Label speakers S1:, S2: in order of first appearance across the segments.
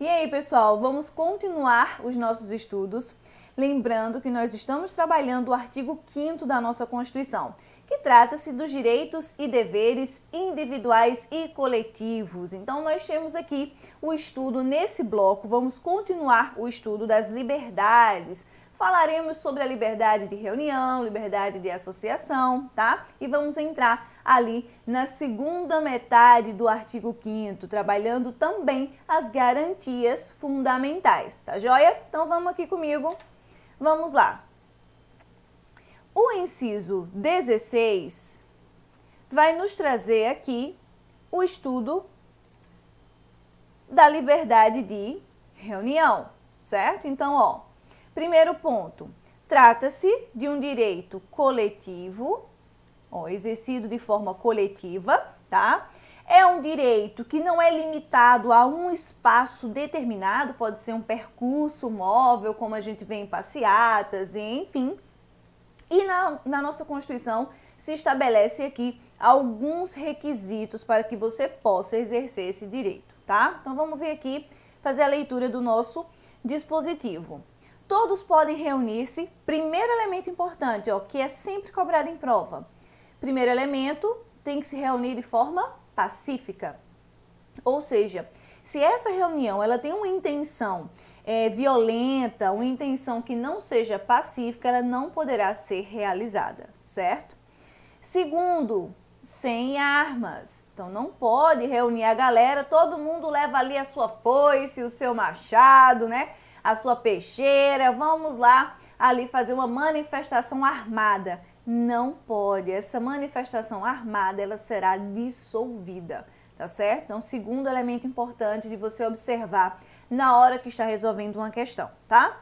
S1: E aí, pessoal, vamos continuar os nossos estudos. Lembrando que nós estamos trabalhando o artigo 5 da nossa Constituição, que trata-se dos direitos e deveres individuais e coletivos. Então, nós temos aqui o estudo nesse bloco, vamos continuar o estudo das liberdades. Falaremos sobre a liberdade de reunião, liberdade de associação, tá? E vamos entrar ali na segunda metade do artigo 5 trabalhando também as garantias fundamentais, tá joia? Então vamos aqui comigo. Vamos lá. O inciso 16 vai nos trazer aqui o estudo da liberdade de reunião, certo? Então, ó, primeiro ponto, trata-se de um direito coletivo, ó, exercido de forma coletiva, tá? É um direito que não é limitado a um espaço determinado, pode ser um percurso móvel, como a gente vê em passeatas, enfim. E na, na nossa Constituição se estabelece aqui alguns requisitos para que você possa exercer esse direito, tá? Então vamos ver aqui, fazer a leitura do nosso dispositivo. Todos podem reunir-se. Primeiro elemento importante, ó, que é sempre cobrado em prova. Primeiro elemento, tem que se reunir de forma pacífica. Ou seja, se essa reunião ela tem uma intenção é, violenta, uma intenção que não seja pacífica, ela não poderá ser realizada, certo? Segundo, sem armas. Então não pode reunir a galera, todo mundo leva ali a sua foice, o seu machado, né? A sua peixeira, vamos lá ali fazer uma manifestação armada. Não pode. Essa manifestação armada ela será dissolvida, tá certo? Então, segundo elemento importante de você observar na hora que está resolvendo uma questão, tá?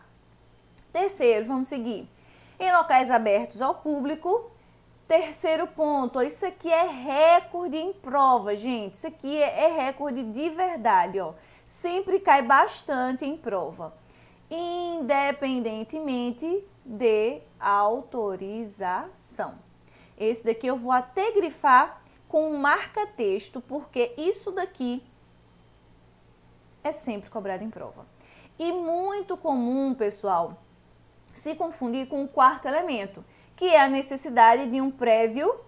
S1: Terceiro, vamos seguir. Em locais abertos ao público. Terceiro ponto, isso aqui é recorde em prova, gente. Isso aqui é, é recorde de verdade, ó. Sempre cai bastante em prova. Independentemente de autorização. Esse daqui eu vou até grifar com marca-texto, porque isso daqui é sempre cobrado em prova. E muito comum, pessoal, se confundir com o quarto elemento, que é a necessidade de um prévio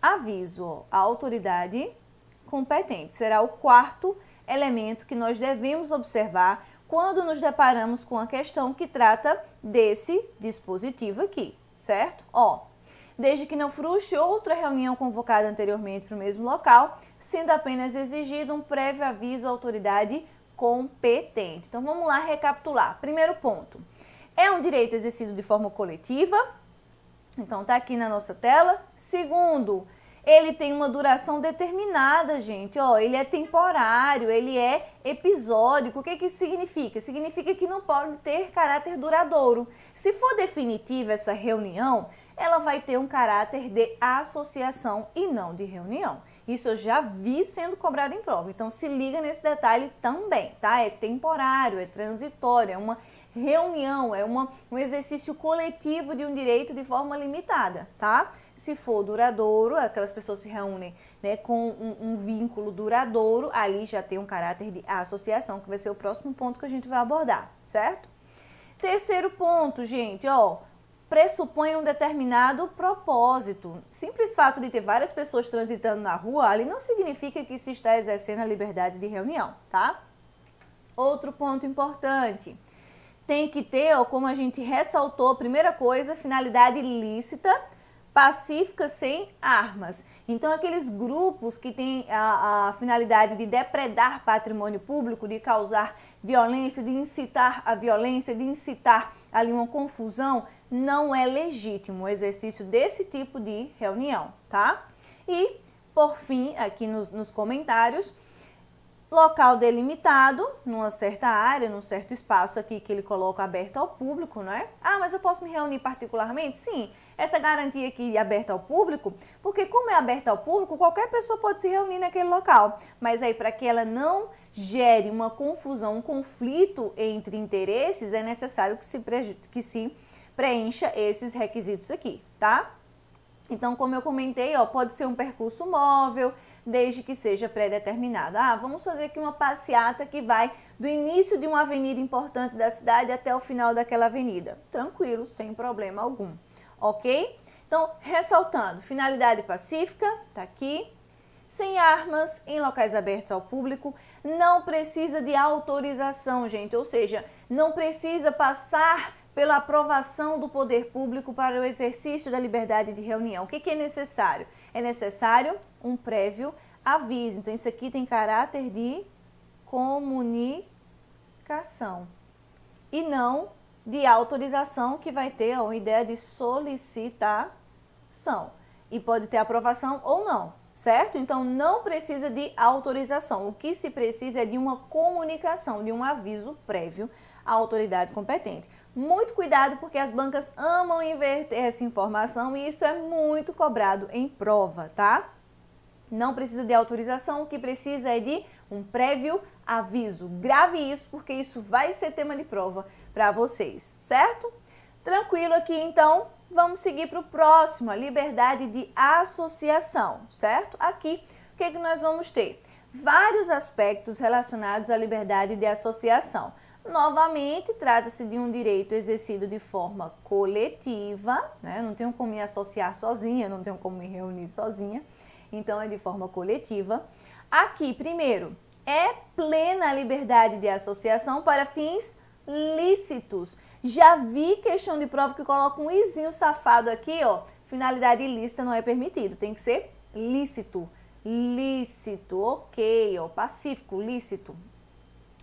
S1: aviso à autoridade competente. Será o quarto elemento que nós devemos observar quando nos deparamos com a questão que trata desse dispositivo aqui, certo? Ó, desde que não frustre outra reunião convocada anteriormente para o mesmo local, sendo apenas exigido um prévio aviso à autoridade competente. Então vamos lá recapitular. Primeiro ponto, é um direito exercido de forma coletiva, então tá aqui na nossa tela. Segundo, ele tem uma duração determinada, gente. Ó, ele é temporário, ele é episódico. O que, que significa? Significa que não pode ter caráter duradouro. Se for definitiva essa reunião, ela vai ter um caráter de associação e não de reunião. Isso eu já vi sendo cobrado em prova. Então se liga nesse detalhe também, tá? É temporário, é transitório, é uma reunião, é uma, um exercício coletivo de um direito de forma limitada, tá? Se for duradouro, aquelas pessoas se reúnem né, com um, um, vínculo duradouro, ali já tem um caráter de associação, que vai ser o próximo ponto que a gente vai abordar, certo? Terceiro ponto, gente, ó, pressupõe um determinado propósito. Simples fato de ter várias pessoas transitando na rua ali não significa que se está exercendo a liberdade de reunião, tá? Outro ponto importante tem que ter, ó, como a gente ressaltou, primeira coisa, finalidade lícita, pacífica sem armas. Então, aqueles grupos que têm a, a, finalidade de depredar patrimônio público, de causar violência, de incitar a violência, de incitar ali uma confusão, não é legítimo o exercício desse tipo de reunião, tá? E, por fim, aqui nos, nos comentários, local delimitado, numa certa área, num certo espaço aqui que ele coloca aberto ao público, não é? Ah, mas eu posso me reunir particularmente? Sim, essa garantia aqui aberta ao público, porque como é aberta ao público, qualquer pessoa pode se reunir naquele local. Mas aí, para que ela não gere uma confusão, um conflito entre interesses, é necessário que se, que se preencha esses requisitos aqui, tá? Então, como eu comentei, ó, pode ser um percurso móvel, desde que seja pré-determinado. Ah, vamos fazer aqui uma passeata que vai do início de uma avenida importante da cidade até o final daquela avenida. Tranquilo, sem problema algum. Ok? Então, ressaltando, finalidade pacífica, tá aqui. Sem armas, em locais abertos ao público, não precisa de autorização, gente, ou seja, não precisa passar pela aprovação do poder público para o exercício da liberdade de reunião. O que, que é necessário? É necessário um prévio aviso. Então, isso aqui tem caráter de comunicação e não de autorização, que vai ter a ideia de solicitação. E pode ter aprovação ou não, certo? Então, não precisa de autorização. O que se precisa é de uma comunicação, de um aviso prévio à autoridade competente. Muito cuidado porque as bancas amam inverter essa informação e isso é muito cobrado em prova, tá? Não precisa de autorização, o que precisa é de um prévio aviso. Grave isso porque isso vai ser tema de prova para vocês, certo? Tranquilo aqui então, vamos seguir para o próximo, a liberdade de associação, certo? Aqui, o que, que nós vamos ter? Vários aspectos relacionados à liberdade de associação. Novamente, trata-se de um direito exercido de forma coletiva, né? não tenho como me associar sozinha, não tenho como me reunir sozinha, então é de forma coletiva. Aqui, primeiro, é plena liberdade de associação para fins lícitos. Já vi questão de prova que coloca um izinho safado aqui, ó. Finalidade ilícita não é permitido, tem que ser lícito. Lícito, ok, ó, pacífico, lícito.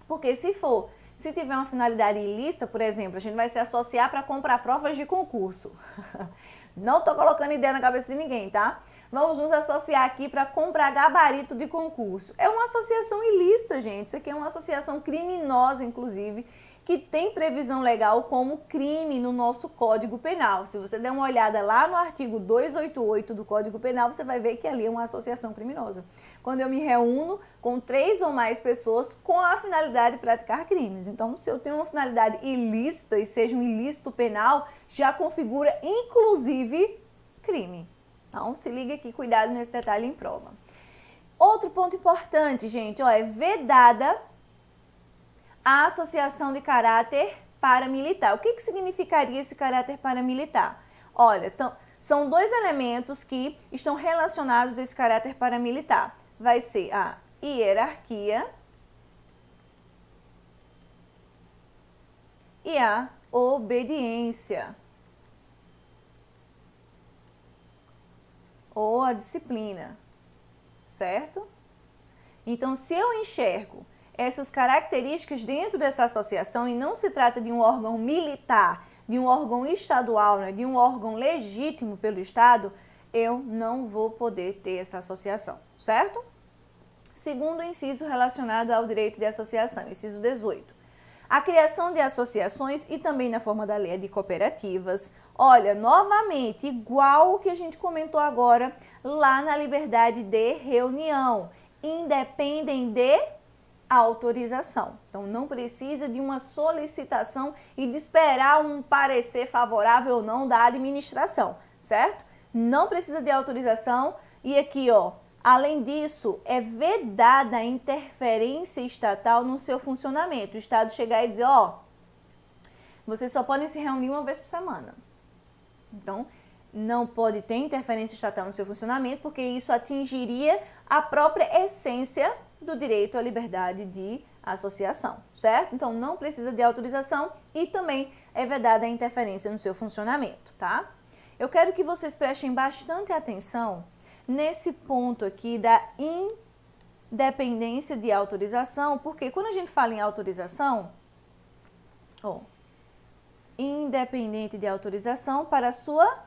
S1: Porque se for se tiver uma finalidade ilícita, por exemplo, a gente vai se associar para comprar provas de concurso. Não estou colocando ideia na cabeça de ninguém, tá? Vamos nos associar aqui para comprar gabarito de concurso. É uma associação ilícita, gente. Isso aqui é uma associação criminosa, inclusive, que tem previsão legal como crime no nosso Código Penal. Se você der uma olhada lá no artigo 288 do Código Penal, você vai ver que ali é uma associação criminosa. Quando eu me reúno com três ou mais pessoas com a finalidade de praticar crimes. Então, se eu tenho uma finalidade ilícita e seja um ilícito penal, já configura inclusive crime. Então, se liga aqui, cuidado nesse detalhe em prova. Outro ponto importante, gente, ó, é vedada a associação de caráter paramilitar. O que, que significaria esse caráter paramilitar? Olha, são dois elementos que estão relacionados a esse caráter paramilitar. Vai ser a hierarquia e a obediência. Ou a disciplina, certo? Então, se eu enxergo essas características dentro dessa associação e não se trata de um órgão militar, de um órgão estadual, né, de um órgão legítimo pelo Estado, eu não vou poder ter essa associação, certo? Segundo inciso relacionado ao direito de associação, inciso 18. A criação de associações e também na forma da lei de cooperativas. Olha, novamente, igual o que a gente comentou agora lá na liberdade de reunião. Independem de autorização. Então, não precisa de uma solicitação e de esperar um parecer favorável ou não da administração, certo? Não precisa de autorização e aqui, ó, além disso, é vedada a interferência estatal no seu funcionamento. O Estado chegar e dizer, ó, vocês só podem se reunir uma vez por semana. Então, não pode ter interferência estatal no seu funcionamento, porque isso atingiria a própria essência do direito à liberdade de associação, certo? Então não precisa de autorização e também é vedada a interferência no seu funcionamento, tá? Eu quero que vocês prestem bastante atenção nesse ponto aqui da independência de autorização, porque quando a gente fala em autorização, ó, independente de autorização para sua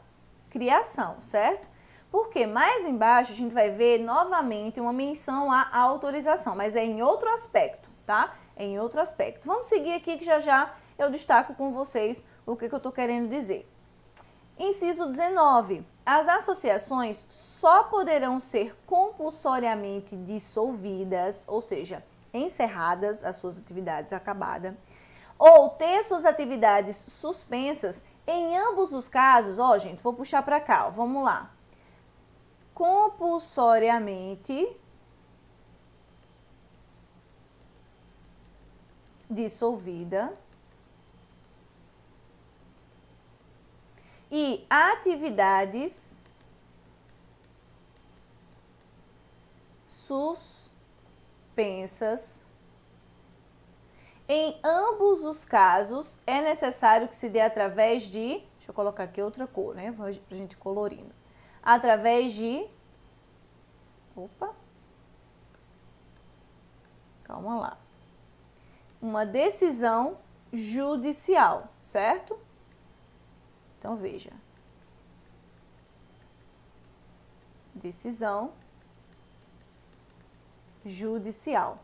S1: criação, certo? Porque mais embaixo a gente vai ver novamente uma menção à autorização, mas é em outro aspecto, tá? É em outro aspecto. Vamos seguir aqui que já já eu destaco com vocês o que, que eu estou querendo dizer. Inciso 19. As associações só poderão ser compulsoriamente dissolvidas, ou seja, encerradas as suas atividades acabadas, ou ter suas atividades suspensas, em ambos os casos, ó, gente, vou puxar para cá, ó, vamos lá. Compulsoriamente dissolvida e atividades suspensas em ambos os casos, é necessário que se dê através de, deixa eu colocar aqui outra cor, né, pra gente colorindo, através de, opa, calma lá, uma decisão judicial, certo? Então, veja. Decisão judicial.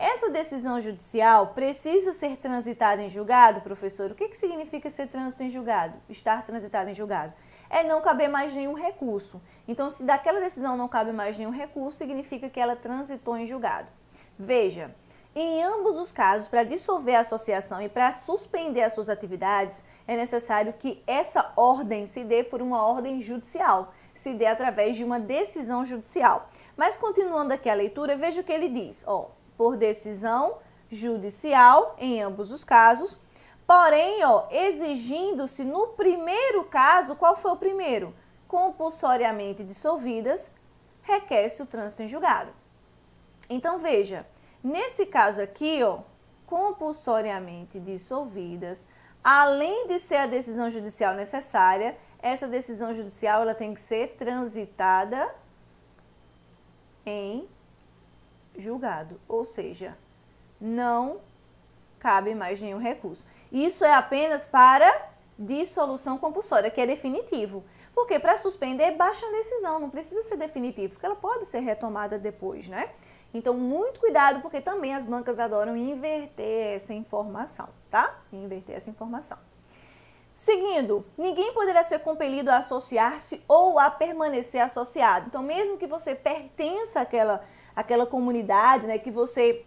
S1: Essa decisão judicial precisa ser transitada em julgado, professor? O que, que significa ser trânsito em julgado? Estar transitado em julgado? É não caber mais nenhum recurso. Então, se daquela decisão não cabe mais nenhum recurso, significa que ela transitou em julgado. Veja, em ambos os casos, para dissolver a associação e para suspender as suas atividades, é necessário que essa ordem se dê por uma ordem judicial, se dê através de uma decisão judicial. Mas continuando aqui a leitura, veja o que ele diz. Ó, por decisão judicial, em ambos os casos, porém, ó, exigindo-se no primeiro caso, qual foi o primeiro? Compulsoriamente dissolvidas, requer-se o trânsito em julgado. Então, veja, nesse caso aqui, ó, compulsoriamente dissolvidas, além de ser a decisão judicial necessária, essa decisão judicial ela tem que ser transitada em julgado, ou seja, não cabe mais nenhum recurso. Isso é apenas para dissolução compulsória, que é definitivo. Porque para suspender, baixa a decisão, não precisa ser definitivo, porque ela pode ser retomada depois, né? Então, muito cuidado, porque também as bancas adoram inverter essa informação, tá? Inverter essa informação. Seguindo, ninguém poderá ser compelido a associar-se ou a permanecer associado. Então, mesmo que você pertença àquela aquela comunidade, né, que você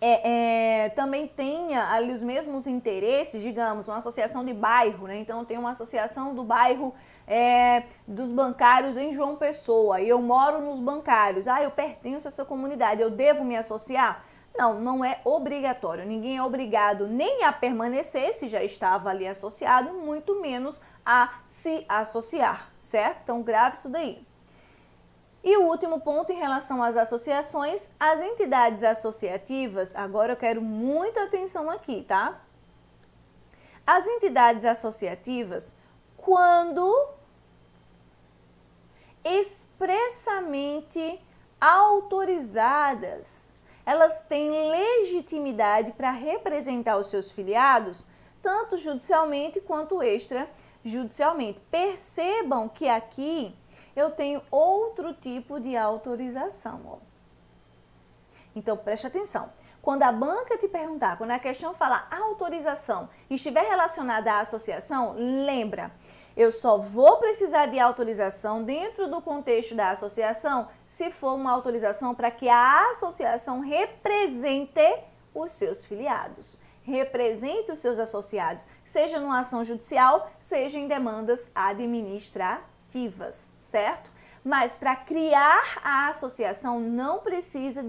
S1: é, é, também tenha ali os mesmos interesses, digamos, uma associação de bairro, né? Então tem uma associação do bairro é, dos bancários em João Pessoa e eu moro nos bancários. Ah, eu pertenço a essa comunidade, eu devo me associar? Não, não é obrigatório. Ninguém é obrigado nem a permanecer se já estava ali associado, muito menos a se associar, certo? Então grave isso daí. E o último ponto em relação às associações, as entidades associativas, agora eu quero muita atenção aqui, tá? As entidades associativas, quando expressamente autorizadas, elas têm legitimidade para representar os seus filiados, tanto judicialmente quanto extrajudicialmente. Percebam que aqui eu tenho outro tipo de autorização. Ó. Então, preste atenção. Quando a banca te perguntar, quando a questão falar autorização estiver relacionada à associação, lembra, eu só vou precisar de autorização dentro do contexto da associação se for uma autorização para que a associação represente os seus filiados, represente os seus associados, seja numa ação judicial, seja em demandas administrativas ativas, certo? Mas para criar a associação não precisa de